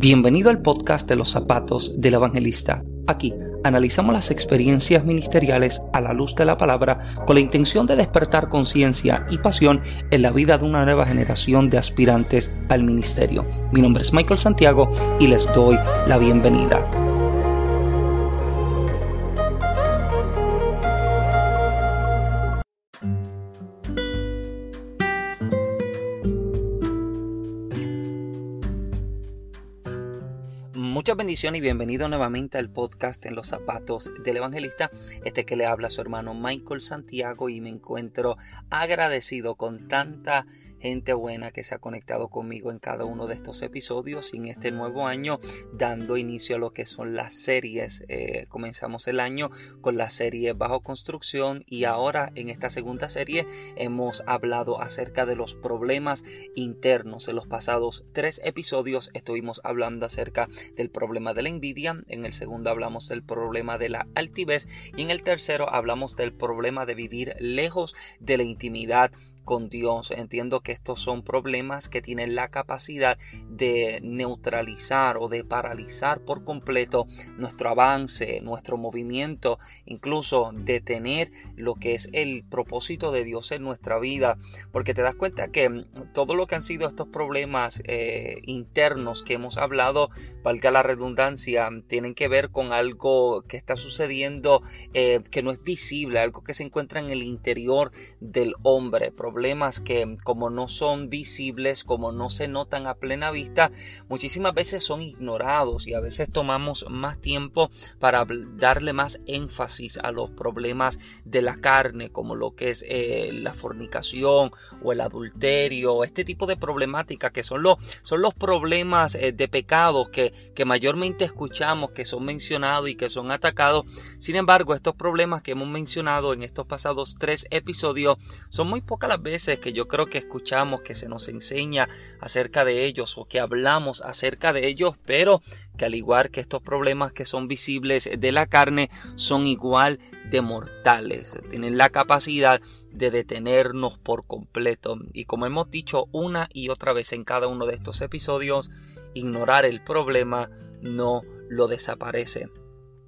Bienvenido al podcast de los zapatos del evangelista. Aquí analizamos las experiencias ministeriales a la luz de la palabra con la intención de despertar conciencia y pasión en la vida de una nueva generación de aspirantes al ministerio. Mi nombre es Michael Santiago y les doy la bienvenida. Muchas bendiciones y bienvenido nuevamente al podcast en los zapatos del evangelista. Este que le habla a su hermano Michael Santiago y me encuentro agradecido con tanta gente buena que se ha conectado conmigo en cada uno de estos episodios y en este nuevo año dando inicio a lo que son las series. Eh, comenzamos el año con la serie Bajo Construcción y ahora en esta segunda serie hemos hablado acerca de los problemas internos. En los pasados tres episodios estuvimos hablando acerca del problema de la envidia, en el segundo hablamos del problema de la altivez y en el tercero hablamos del problema de vivir lejos de la intimidad con Dios. Entiendo que estos son problemas que tienen la capacidad de neutralizar o de paralizar por completo nuestro avance, nuestro movimiento, incluso detener lo que es el propósito de Dios en nuestra vida. Porque te das cuenta que todo lo que han sido estos problemas eh, internos que hemos hablado, valga la redundancia, tienen que ver con algo que está sucediendo eh, que no es visible, algo que se encuentra en el interior del hombre problemas que como no son visibles, como no se notan a plena vista, muchísimas veces son ignorados y a veces tomamos más tiempo para darle más énfasis a los problemas de la carne, como lo que es eh, la fornicación o el adulterio, este tipo de problemática que son los, son los problemas eh, de pecado que, que mayormente escuchamos, que son mencionados y que son atacados. Sin embargo, estos problemas que hemos mencionado en estos pasados tres episodios son muy pocas las veces que yo creo que escuchamos que se nos enseña acerca de ellos o que hablamos acerca de ellos, pero que al igual que estos problemas que son visibles de la carne, son igual de mortales, tienen la capacidad de detenernos por completo. Y como hemos dicho una y otra vez en cada uno de estos episodios, ignorar el problema no lo desaparece.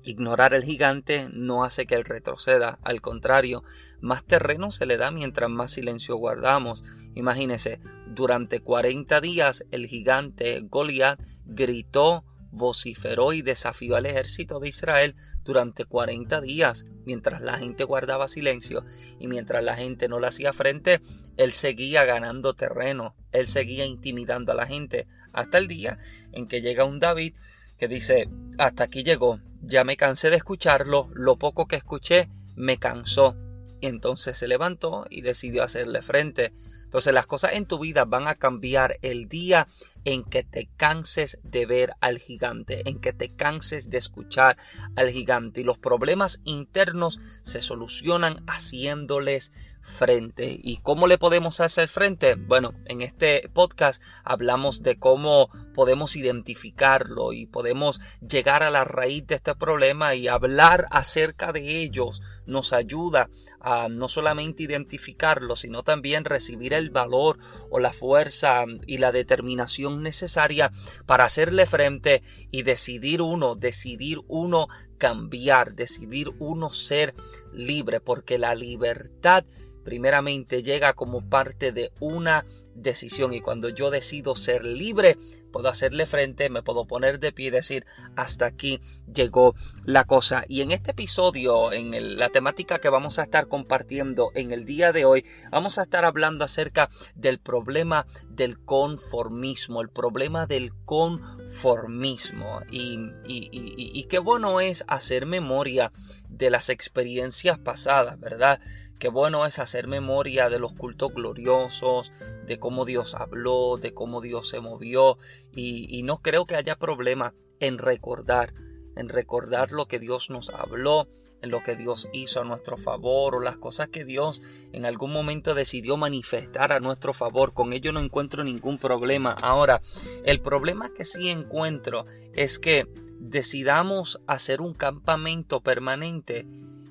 Ignorar el gigante no hace que él retroceda, al contrario, más terreno se le da mientras más silencio guardamos. Imagínese, durante 40 días el gigante Goliat gritó, vociferó y desafió al ejército de Israel durante 40 días, mientras la gente guardaba silencio y mientras la gente no le hacía frente, él seguía ganando terreno, él seguía intimidando a la gente, hasta el día en que llega un David que dice, hasta aquí llegó, ya me cansé de escucharlo, lo poco que escuché me cansó. Y entonces se levantó y decidió hacerle frente. Entonces las cosas en tu vida van a cambiar el día en que te canses de ver al gigante, en que te canses de escuchar al gigante. Y los problemas internos se solucionan haciéndoles frente. ¿Y cómo le podemos hacer frente? Bueno, en este podcast hablamos de cómo podemos identificarlo y podemos llegar a la raíz de este problema y hablar acerca de ellos nos ayuda a no solamente identificarlo, sino también recibir el valor o la fuerza y la determinación necesaria para hacerle frente y decidir uno, decidir uno cambiar, decidir uno ser libre, porque la libertad primeramente llega como parte de una decisión y cuando yo decido ser libre puedo hacerle frente, me puedo poner de pie y decir hasta aquí llegó la cosa y en este episodio en la temática que vamos a estar compartiendo en el día de hoy vamos a estar hablando acerca del problema del conformismo el problema del conformismo. Y, qué bueno es hacer memoria de las experiencias pasadas verdad Qué bueno es hacer memoria de los cultos gloriosos, de cómo Dios habló, de cómo Dios se movió. Y, no creo que haya problema en recordar, en recordar lo que Dios nos habló, en lo que Dios hizo a nuestro favor o las cosas que Dios en algún momento decidió manifestar a nuestro favor. Con ello no encuentro ningún problema. Ahora, el problema que sí encuentro es que decidamos hacer un campamento permanente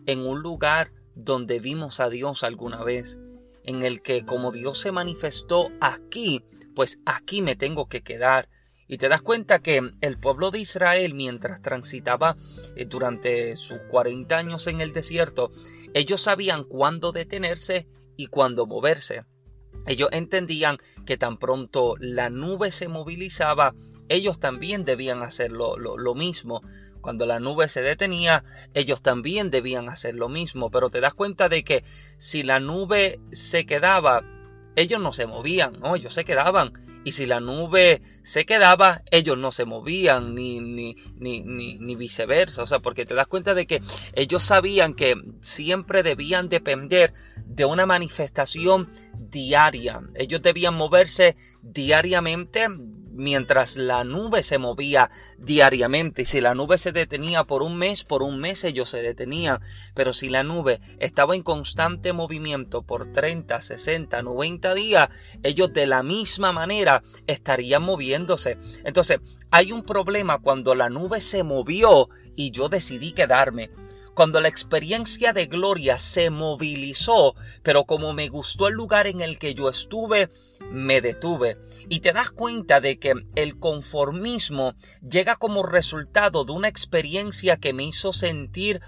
en un lugar donde vimos a Dios alguna vez, en el que como Dios se manifestó aquí, pues aquí me tengo que quedar. Y te das cuenta que el pueblo de Israel, mientras transitaba eh, durante sus 40 años en el desierto, ellos sabían cuándo detenerse y cuándo moverse. Ellos entendían que tan pronto la nube se movilizaba, ellos también debían hacer lo, lo, mismo. Cuando la nube se detenía, ellos también debían hacer lo mismo. Pero te das cuenta de que si la nube se quedaba, ellos no se movían, no, ellos se quedaban. Y si la nube se quedaba, ellos no se movían, ni, ni, ni, ni, viceversa. O sea, porque te das cuenta de que ellos sabían que siempre debían depender de una manifestación diaria. Ellos debían moverse diariamente mientras la nube se movía diariamente. Si la nube se detenía por un mes, por un mes ellos se detenían. Pero si la nube estaba en constante movimiento por 30, 60, 90 días, ellos de la misma manera estarían moviéndose. Entonces, hay un problema cuando la nube se movió y yo decidí quedarme cuando la experiencia de gloria se movilizó, pero como me gustó el lugar en el que yo estuve, me detuve. Y te das cuenta de que el conformismo llega como resultado de una experiencia que me hizo sentir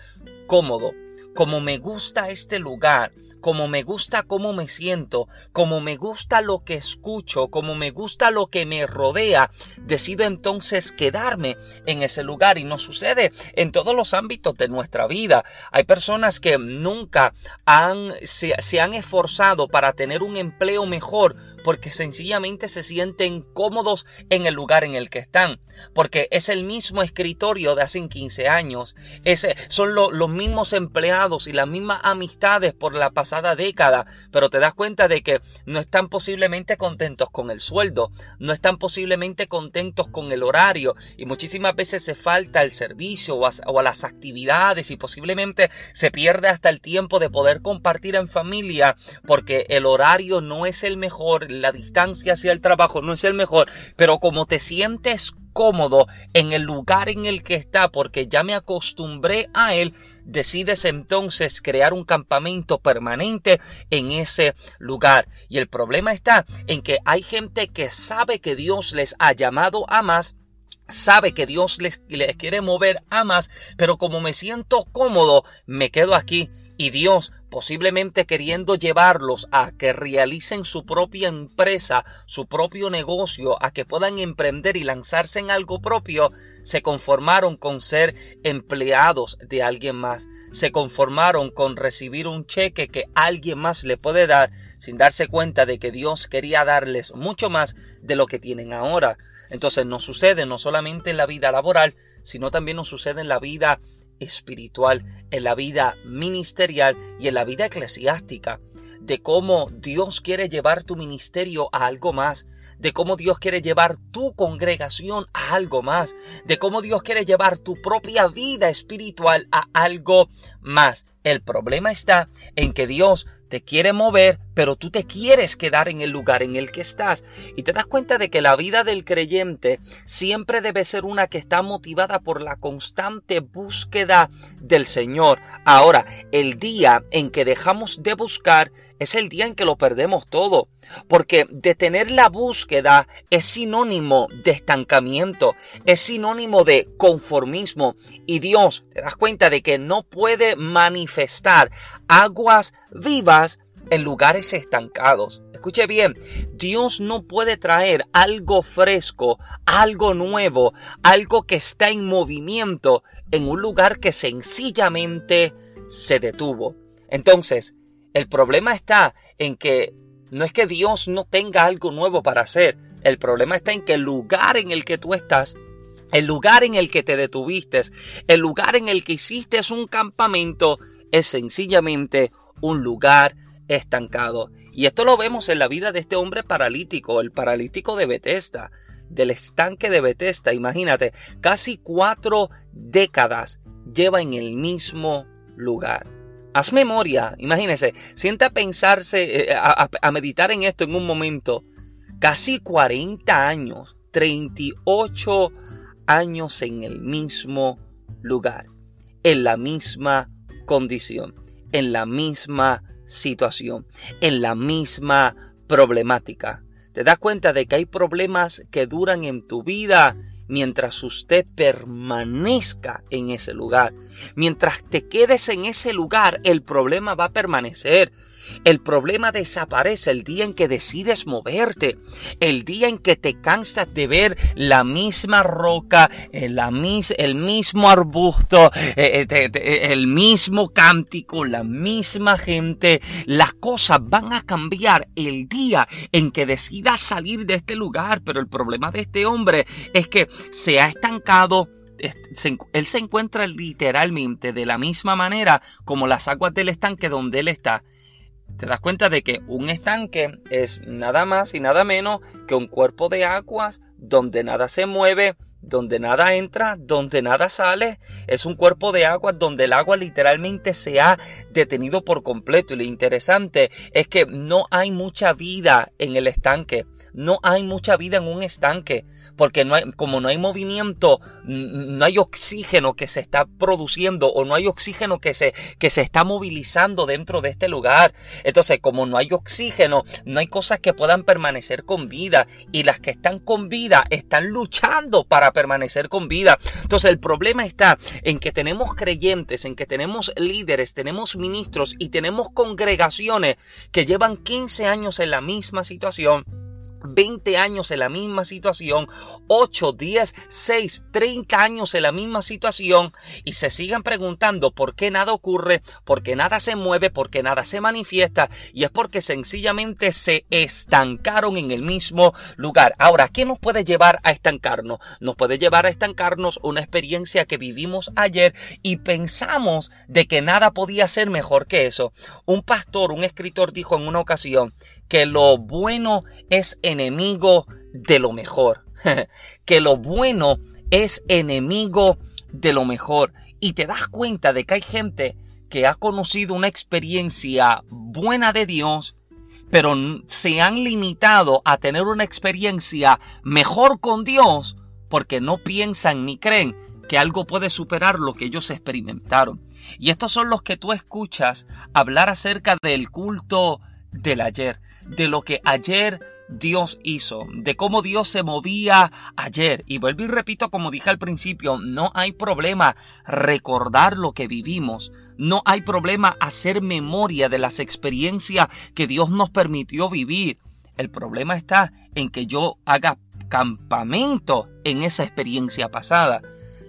cómodo. Como me gusta este lugar, como me gusta cómo me siento, como me gusta lo que escucho, como me gusta lo que me rodea, decido entonces quedarme en ese lugar y nos sucede en todos los ámbitos de nuestra vida. Hay personas que nunca han, se han esforzado para tener un empleo mejor porque sencillamente se sienten cómodos en el lugar en el que están, porque es el mismo escritorio de hace 15 años, ese, son los mismos empleados y las mismas amistades por la pasada década, pero te das cuenta de que no están posiblemente contentos con el sueldo, no están posiblemente contentos con el horario y muchísimas veces se falta el servicio o a, o a las actividades y posiblemente se pierde hasta el tiempo de poder compartir en familia porque el horario no es el mejor, la distancia hacia el trabajo no es el mejor, pero como te sientes cómodo en el lugar en el que está porque ya me acostumbré a él, decides entonces crear un campamento permanente en ese lugar. Y el problema está en que hay gente que sabe que Dios les ha llamado a más, sabe que Dios les, les quiere mover a más, pero como me siento cómodo, me quedo aquí y Dios posiblemente queriendo llevarlos a que realicen su propia empresa, su propio negocio, a que puedan emprender y lanzarse en algo propio, se conformaron con ser empleados de alguien más, se conformaron con recibir un cheque que alguien más le puede dar sin darse cuenta de que Dios quería darles mucho más de lo que tienen ahora. Entonces nos sucede no solamente en la vida laboral, sino también nos sucede en la vida espiritual, en la vida ministerial y en la vida eclesiástica, de cómo Dios quiere llevar tu ministerio a algo más, de cómo Dios quiere llevar tu congregación a algo más, de cómo Dios quiere llevar tu propia vida espiritual a algo más. El problema está en que Dios te quiere mover, pero tú te quieres quedar en el lugar en el que estás. Y te das cuenta de que la vida del creyente siempre debe ser una que está motivada por la constante búsqueda del Señor. Ahora, el día en que dejamos de buscar es el día en que lo perdemos todo. Porque detener la búsqueda es sinónimo de estancamiento, es sinónimo de conformismo. Y Dios, te das cuenta de que no puede manifestar aguas vivas en lugares estancados. Escuche bien, Dios no puede traer algo fresco, algo nuevo, algo que está en movimiento en un lugar que sencillamente se detuvo. Entonces, el problema está en que no es que Dios no tenga algo nuevo para hacer. El problema está en que el lugar en el que tú estás, el lugar en el que te detuviste, el lugar en el que hiciste un campamento, es sencillamente un lugar estancado. Y esto lo vemos en la vida de este hombre paralítico, el paralítico de Bethesda, del estanque de Bethesda. Imagínate, casi cuatro décadas lleva en el mismo lugar. Haz memoria, imagínese, sienta a pensarse, eh, a, meditar en esto en un momento. Casi 40 años, 38 años en el mismo lugar, en la misma condición, en la misma situación, en la misma problemática. te das cuenta de que hay problemas que duran en tu vida mientras usted permanezca en ese lugar. Mientras te quedes en ese lugar, el problema va a permanecer. El problema desaparece el día en que decides moverte, el día en que te cansas de ver la misma roca, el, el mismo arbusto, eh, eh, el mismo cántico, la misma gente. Las cosas van a cambiar el día en que decidas salir de este lugar, pero el problema de este hombre es que se ha estancado él se encuentra literalmente de la misma manera como las aguas del estanque donde él está te das cuenta de que un estanque es nada más y nada menos que un cuerpo de aguas donde nada se mueve, donde nada entra, donde nada sale. Es un cuerpo de aguas donde el agua literalmente se ha detenido por completo. Y lo interesante es que no hay mucha vida en el estanque no hay mucha vida en un estanque, porque no hay, como no hay movimiento, no hay oxígeno que se está produciendo o no hay oxígeno que se, que se está movilizando dentro de este lugar. Entonces, como no hay oxígeno, no hay cosas que puedan permanecer con vida y las que están con vida están luchando para permanecer con vida. Entonces, el problema está en que tenemos creyentes, en que tenemos líderes, tenemos ministros y tenemos congregaciones que llevan 15 años en la misma situación 20 años en la misma situación, 8, 10, 6, 30 años en la misma situación y se sigan preguntando por qué nada ocurre, por qué nada se mueve, por qué nada se manifiesta y es porque sencillamente se estancaron en el mismo lugar. Ahora, ¿qué nos puede llevar a estancarnos? Nos puede llevar a estancarnos una experiencia que vivimos ayer y pensamos de que nada podía ser mejor que eso. Un pastor, un escritor dijo en una ocasión que lo bueno es enemigo de lo mejor. que lo bueno es enemigo de lo mejor. Y te das cuenta de que hay gente que ha conocido una experiencia buena de Dios, pero se han limitado a tener una experiencia mejor con Dios porque no piensan ni creen que algo puede superar lo que ellos experimentaron. Y estos son los que tú escuchas hablar acerca del culto del ayer, de lo que ayer Dios hizo, de cómo Dios se movía ayer. Y vuelvo y repito, como dije al principio, no hay problema recordar lo que vivimos. No hay problema hacer memoria de las experiencias que Dios nos permitió vivir. El problema está en que yo haga campamento en esa experiencia pasada.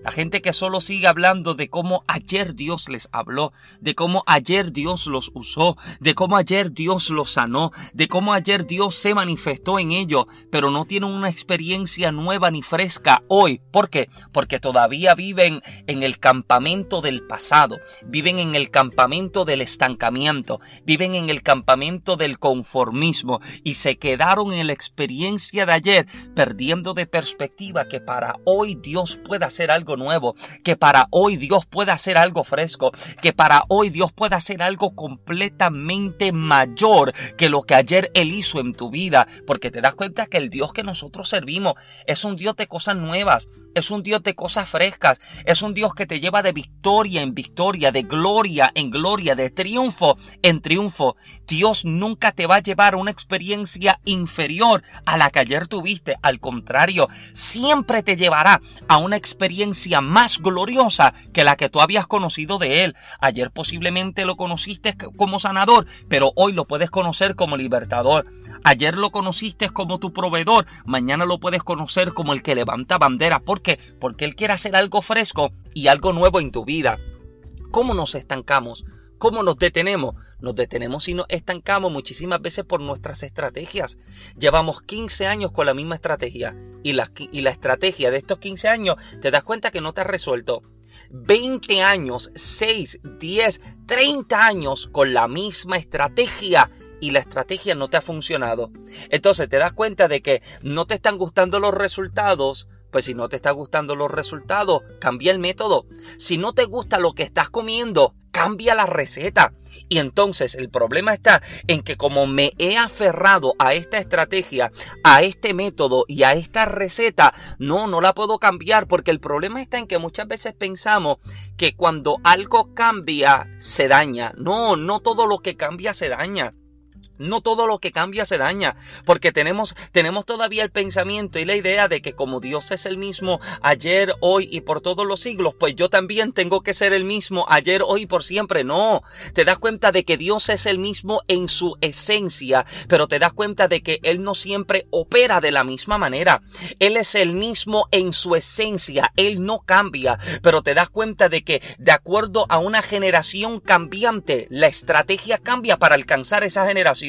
La gente que solo sigue hablando de cómo ayer Dios les habló, de cómo ayer Dios los usó, de cómo ayer Dios los sanó, de cómo ayer Dios se manifestó en ellos, pero no tienen una experiencia nueva ni fresca hoy. ¿Por qué? Porque todavía viven en el campamento del pasado, viven en el campamento del estancamiento, viven en el campamento del conformismo y se quedaron en la experiencia de ayer perdiendo de perspectiva que para hoy Dios pueda hacer nuevo, que para hoy Dios pueda hacer algo fresco, que para hoy Dios pueda hacer algo completamente mayor que lo que ayer Él hizo en tu vida, porque te das cuenta que el Dios que nosotros servimos es un Dios de cosas nuevas, es un Dios de cosas frescas, es un Dios que te lleva de victoria en victoria, de gloria en gloria, de triunfo en triunfo. Dios nunca te va a llevar a una experiencia inferior a la que ayer tuviste, al contrario, siempre te llevará a una experiencia más gloriosa que la que tú habías conocido de Él. Ayer posiblemente lo conociste como sanador, pero hoy lo puedes conocer como libertador. Ayer lo conociste como tu proveedor, mañana lo puedes conocer como el que levanta bandera. ¿Por qué? Porque Él quiere hacer algo fresco y algo nuevo en tu vida. ¿Cómo nos estancamos? ¿Cómo nos detenemos? Nos detenemos y nos estancamos muchísimas veces por nuestras estrategias. Llevamos 15 años con la misma estrategia y la, estrategia de estos 15 años te das cuenta que no te ha resuelto. 20 años, 6, 10, 30 años con la misma estrategia y la estrategia no te ha funcionado. Entonces te das cuenta de que no te están gustando los resultados pues si no te está gustando los resultados, cambia el método. Si no te gusta lo que estás comiendo, cambia la receta. Y entonces el problema está en que como me he aferrado a esta estrategia, a este método y a esta receta, no, no la puedo cambiar porque el problema está en que muchas veces pensamos que cuando algo cambia se daña. No, no todo lo que cambia se daña. No todo lo que cambia se daña, porque tenemos, tenemos todavía el pensamiento y la idea de que como Dios es el mismo ayer, hoy y por todos los siglos, pues yo también tengo que ser el mismo ayer, hoy y por siempre. No, te das cuenta de que Dios es el mismo en su esencia, pero te das cuenta de que Él no siempre opera de la misma manera. Él es el mismo en su esencia, Él no cambia, pero te das cuenta de que de acuerdo a una generación cambiante, la estrategia cambia para alcanzar esa generación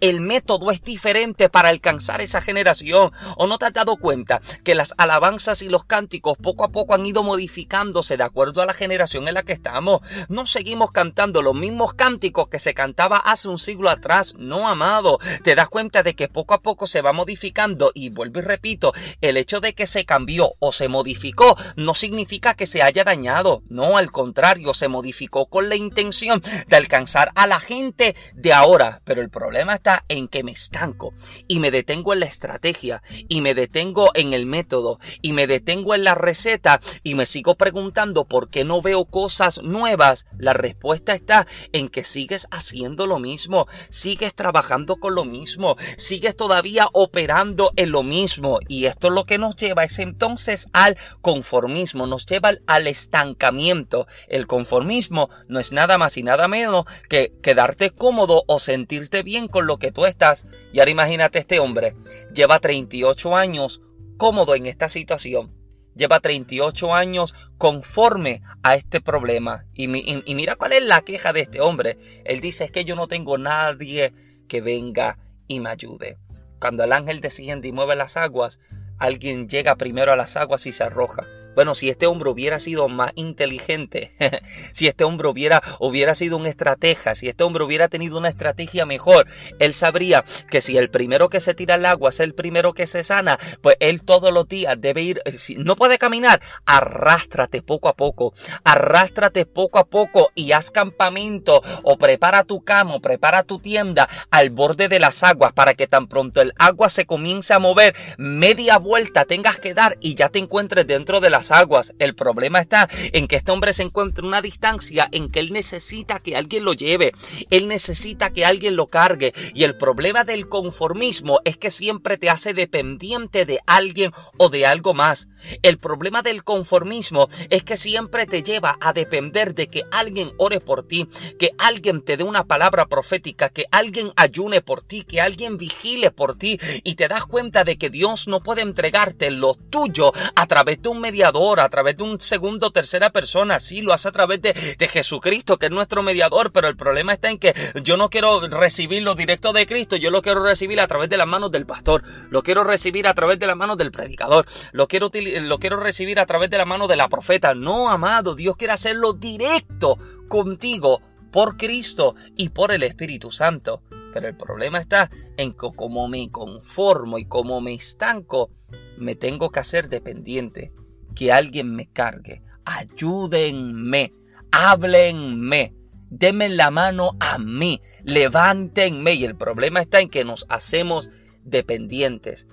el método es diferente para alcanzar esa generación. ¿O no te has dado cuenta que las alabanzas y los cánticos poco a poco han ido modificándose de acuerdo a la generación en la que estamos? No seguimos cantando los mismos cánticos que se cantaba hace un siglo atrás. No, amado. Te das cuenta de que poco a poco se va modificando y vuelvo y repito, el hecho de que se cambió o se modificó no significa que se haya dañado. No, al contrario, se modificó con la intención de alcanzar a la gente de ahora. Pero el problema está en que me estanco y me detengo en la estrategia y me detengo en el método y me detengo en la receta y me sigo preguntando por qué no veo cosas nuevas. La respuesta está en que sigues haciendo lo mismo, sigues trabajando con lo mismo, sigues todavía operando en lo mismo y esto es lo que nos lleva es entonces al conformismo, nos lleva al estancamiento. El conformismo no es nada más y nada menos que quedarte cómodo o sentirte bien con lo que tú estás. Y ahora imagínate este hombre, lleva 38 años cómodo en esta situación. Lleva 38 años conforme a este problema. Y, y, mira cuál es la queja de este hombre. Él dice es que yo no tengo nadie que venga y me ayude. Cuando el ángel desciende y mueve las aguas, alguien llega primero a las aguas y se arroja. Bueno, si este hombre hubiera sido más inteligente, si este hombre hubiera, hubiera sido un estratega, si este hombre hubiera tenido una estrategia mejor, él sabría que si el primero que se tira al agua es el primero que se sana, pues él todos los días debe ir, eh, si no puede caminar, arrástrate poco a poco, arrástrate poco a poco y haz campamento o prepara tu cama, o prepara tu tienda al borde de las aguas para que tan pronto el agua se comience a mover, media vuelta tengas que dar y ya te encuentres dentro de la aguas. El problema está en que este hombre se encuentra en una distancia en que él necesita que alguien lo lleve. Él necesita que alguien lo cargue. Y el problema del conformismo es que siempre te hace dependiente de alguien o de algo más. El problema del conformismo es que siempre te lleva a depender de que alguien ore por ti, que alguien te dé una palabra profética, que alguien ayune por ti, que alguien vigile por ti y te das cuenta de que Dios no puede entregarte lo tuyo a través de un mediador a través de un segundo o tercera persona. Sí, lo hace a través de, de Jesucristo, que es nuestro mediador, pero el problema está en que yo no quiero recibirlo directo de Cristo, yo lo quiero recibir a través de las manos del pastor, lo quiero recibir a través de las manos del predicador, lo quiero, lo quiero recibir a través de la mano de la profeta. No, amado, Dios quiere hacerlo directo contigo por Cristo y por el Espíritu Santo. Pero el problema está en que como me conformo y como me estanco, me tengo que hacer dependiente que alguien me cargue. Ayúdenme, háblenme, denme la mano a mí, levántenme. Y el problema está en que nos hacemos dependientes.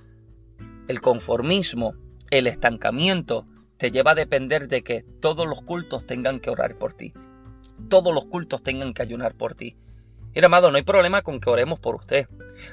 El conformismo, el estancamiento, te lleva a depender de que todos los cultos tengan que orar por ti. Todos los cultos tengan que ayunar por ti. Mira, amado, no hay problema con que oremos por usted.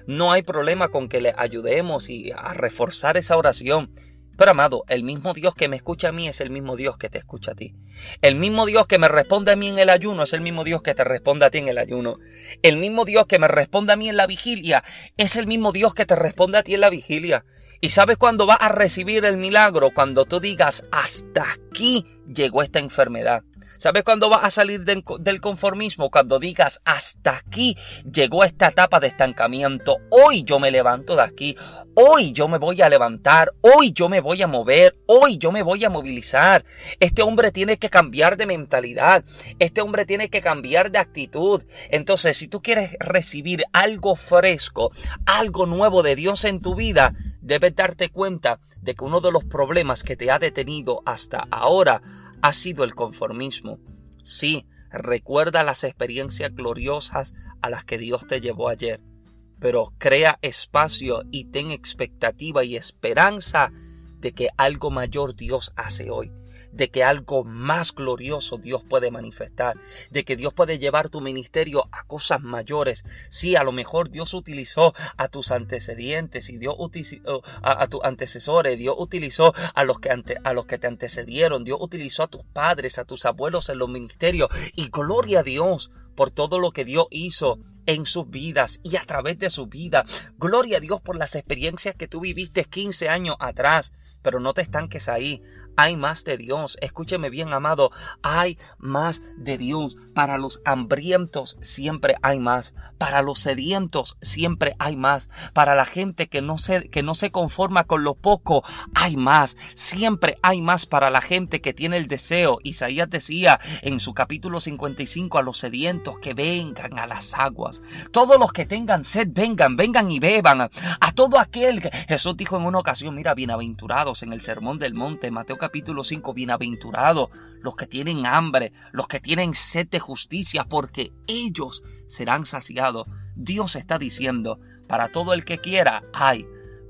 No hay problema con que le ayudemos y a reforzar esa oración. Pero amado, el mismo Dios que me escucha a mí es el mismo Dios que te escucha a ti. El mismo Dios que me responde a mí en el ayuno es el mismo Dios que te responde a ti en el ayuno. El mismo Dios que me responde a mí en la vigilia es el mismo Dios que te responde a ti en la vigilia. ¿Y sabes cuándo vas a recibir el milagro? Cuando tú digas, hasta aquí llegó esta enfermedad. ¿Sabes cuándo vas a salir del conformismo? Cuando digas, hasta aquí llegó esta etapa de estancamiento. Hoy yo me levanto de aquí. Hoy yo me voy a levantar. Hoy yo me voy a mover. Hoy yo me voy a movilizar. Este hombre tiene que cambiar de mentalidad. Este hombre tiene que cambiar de actitud. Entonces, si tú quieres recibir algo fresco, algo nuevo de Dios en tu vida, debes darte cuenta de que uno de los problemas que te ha detenido hasta ahora ha sido el conformismo. Sí, recuerda las experiencias gloriosas a las que Dios te llevó ayer, pero crea espacio y ten expectativa y esperanza de que algo mayor Dios hace hoy. De que algo más glorioso Dios puede manifestar, de que Dios puede llevar tu ministerio a cosas mayores. Sí, a lo mejor Dios utilizó a tus antecedentes y Dios utilizó a, tus antecesores, Dios utilizó a los, que a los que te antecedieron, Dios utilizó a tus padres, a tus abuelos en los ministerios y gloria a Dios por todo lo que Dios hizo en sus vidas y a través de su vida. Gloria a Dios por las experiencias que tú viviste 15 años atrás. Pero no te estanques ahí. Hay más de Dios. Escúcheme bien, amado. Hay más de Dios. Para los hambrientos siempre hay más. Para los sedientos siempre hay más. Para la gente que no se, que no se conforma con lo poco, hay más. Siempre hay más para la gente que tiene el deseo. Isaías decía en su capítulo 55 a los sedientos que vengan a las aguas. Todos los que tengan sed, vengan, vengan y beban. A todo aquel que Jesús dijo en una ocasión, mira, bienaventurados en el sermón del monte, Mateo capítulo 5, bienaventurados los que tienen hambre, los que tienen sed de justicia, porque ellos serán saciados. Dios está diciendo, para todo el que quiera, hay.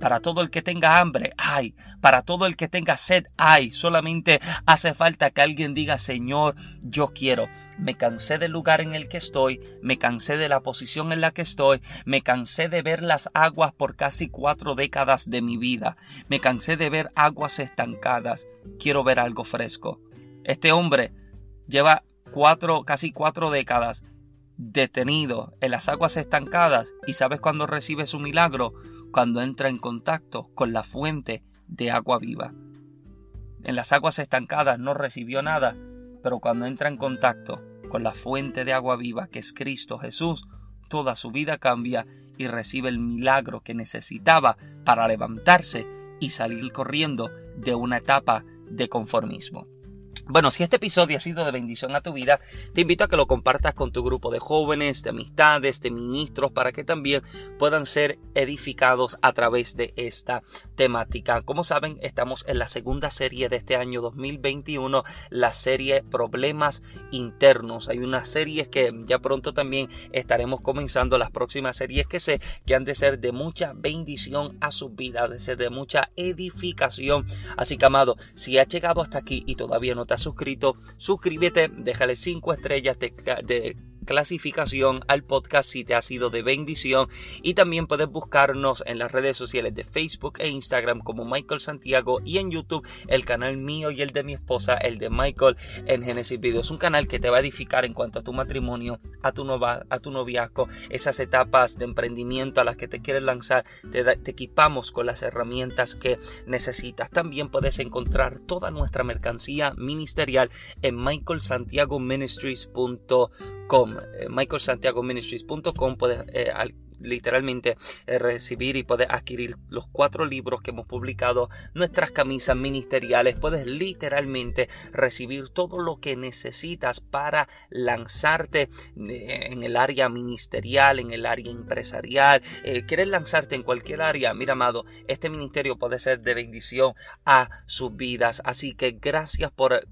Para todo el que tenga hambre, hay. Para todo el que tenga sed, hay. Solamente hace falta que alguien diga, Señor, yo quiero. Me cansé del lugar en el que estoy, me cansé de la posición en la que estoy, me cansé de ver las aguas por casi cuatro décadas de mi vida, me cansé de ver aguas estancadas. Quiero ver algo fresco. Este hombre lleva cuatro, casi cuatro décadas detenido en las aguas estancadas y sabes cuándo recibe su milagro cuando entra en contacto con la fuente de agua viva. En las aguas estancadas no recibió nada, pero cuando entra en contacto con la fuente de agua viva que es Cristo Jesús, toda su vida cambia y recibe el milagro que necesitaba para levantarse y salir corriendo de una etapa de conformismo. Bueno, si este episodio ha sido de bendición a tu vida, te invito a que lo compartas con tu grupo de jóvenes, de amistades, de ministros, para que también puedan ser edificados a través de esta temática. Como saben, estamos en la segunda serie de este año 2021, la serie Problemas Internos. Hay unas series que ya pronto también estaremos comenzando, las próximas series que sé que han de ser de mucha bendición a su vida, de ser de mucha edificación. Así que, amado, si has llegado hasta aquí y todavía no te suscrito, suscríbete, déjale 5 estrellas de clasificación al podcast si te ha sido de bendición. Y también puedes buscarnos en las redes sociales de Facebook e Instagram como Michael Santiago y en YouTube el canal mío y el de mi esposa, el de Michael en Genesis Videos, un canal que te va a edificar en cuanto a tu matrimonio, a tu, nova, a tu noviazgo, esas etapas de emprendimiento a las que te quieres lanzar, te, te equipamos con las herramientas que necesitas. También puedes encontrar toda nuestra mercancía ministerial en michaelsantiagoministries.com michaelsantiagoministries.com puedes eh, literalmente eh, recibir y poder adquirir los cuatro libros que hemos publicado, nuestras camisas ministeriales, puedes literalmente recibir todo lo que necesitas para lanzarte en el área ministerial, en el área empresarial, quieres lanzarte en cualquier área, mira amado, este ministerio puede ser de bendición a sus vidas, así que gracias por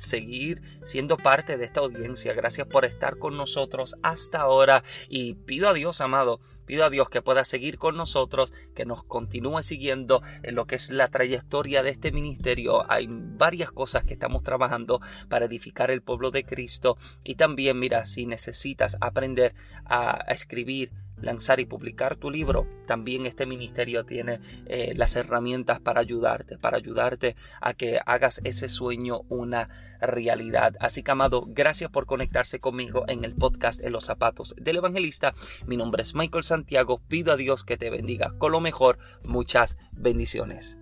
seguir siendo parte de esta audiencia. Gracias por estar con nosotros hasta ahora y pido a Dios, amado, pido a Dios que pueda seguir con nosotros, que nos continúe siguiendo en lo que es la trayectoria de este ministerio. Hay varias cosas que estamos trabajando para edificar el pueblo de Cristo y también, mira, si necesitas aprender a, escribir, lanzar y publicar tu libro, también este ministerio tiene eh, las herramientas para ayudarte, para ayudarte a que hagas ese sueño una realidad. Así que, amado, gracias por conectarse conmigo en el podcast En los zapatos del evangelista. Mi nombre es Michael Santiago. Pido a Dios que te bendiga con lo mejor. Muchas bendiciones.